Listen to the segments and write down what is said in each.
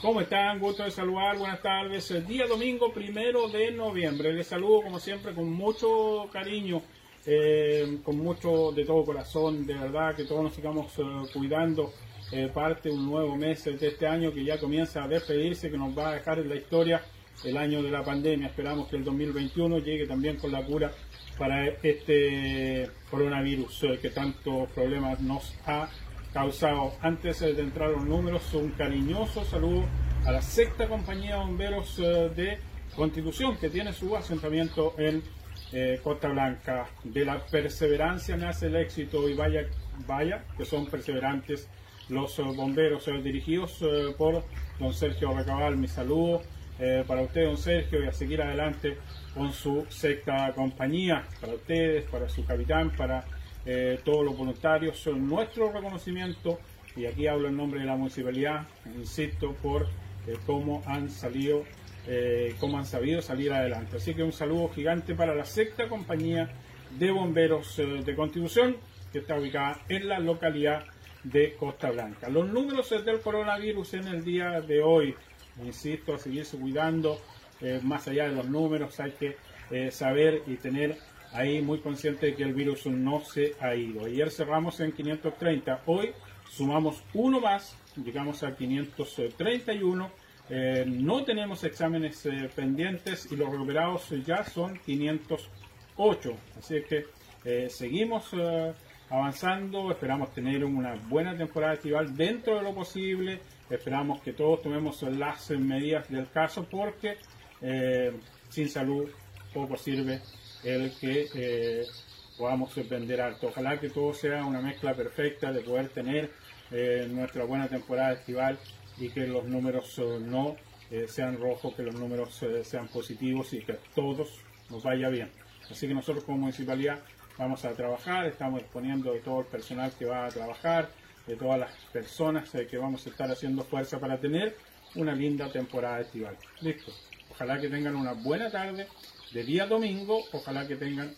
¿Cómo están? Gusto de saludar, buenas tardes. El día domingo primero de noviembre. Les saludo como siempre con mucho cariño, eh, con mucho de todo corazón, de verdad que todos nos sigamos eh, cuidando. Eh, parte un nuevo mes de este año que ya comienza a despedirse, que nos va a dejar en la historia el año de la pandemia. Esperamos que el 2021 llegue también con la cura para este coronavirus que tantos problemas nos ha causado. Antes de entrar los números, un cariñoso saludo a la sexta compañía de bomberos eh, de Constitución que tiene su asentamiento en eh, Costa Blanca. De la perseverancia nace el éxito y vaya, vaya que son perseverantes los eh, bomberos dirigidos por don Sergio Recabal. Mi saludo para usted, don Sergio, y a seguir adelante con su sexta compañía. Para ustedes, para su capitán, para eh, todos los voluntarios, son nuestro reconocimiento y aquí hablo en nombre de la municipalidad, insisto, por eh, cómo han salido, eh, cómo han sabido salir adelante. Así que un saludo gigante para la sexta compañía de bomberos de Constitución que está ubicada en la localidad de Costa Blanca. Los números del coronavirus en el día de hoy, insisto, a seguirse cuidando, más allá de los números hay que saber y tener ahí muy consciente de que el virus no se ha ido. Ayer cerramos en 530, hoy sumamos uno más, llegamos a 531. Eh, no tenemos exámenes eh, pendientes y los recuperados ya son 508. Así que eh, seguimos avanzando, esperamos tener una buena temporada estival dentro de lo posible. Esperamos que todos tomemos las medidas del caso porque sin salud poco sirve el que eh, podamos vender alto. Ojalá que todo sea una mezcla perfecta de poder tener eh, nuestra buena temporada estival y que los números eh, no sean rojos, que los números sean positivos y que todos nos vaya bien. Así que nosotros como municipalidad vamos a trabajar, estamos disponiendo de todo el personal que va a trabajar, de todas las personas que vamos a estar haciendo fuerza para tener una linda temporada estival. Listo. Ojalá que tengan una buena tarde de día domingo. Ojalá que tengan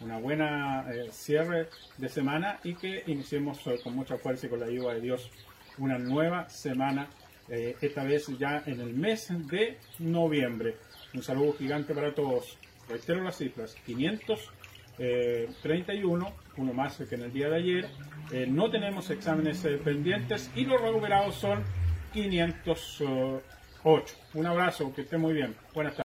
una buena eh, cierre de semana y que iniciemos eh, con mucha fuerza y con la ayuda de Dios una nueva semana, eh, esta vez ya en el mes de noviembre. Un saludo gigante para todos. Reitero las cifras, 531, uno más que en el día de ayer. no tenemos exámenes pendientes y los recuperados son 508. Un abrazo, que esté muy bien. Buenas tardes.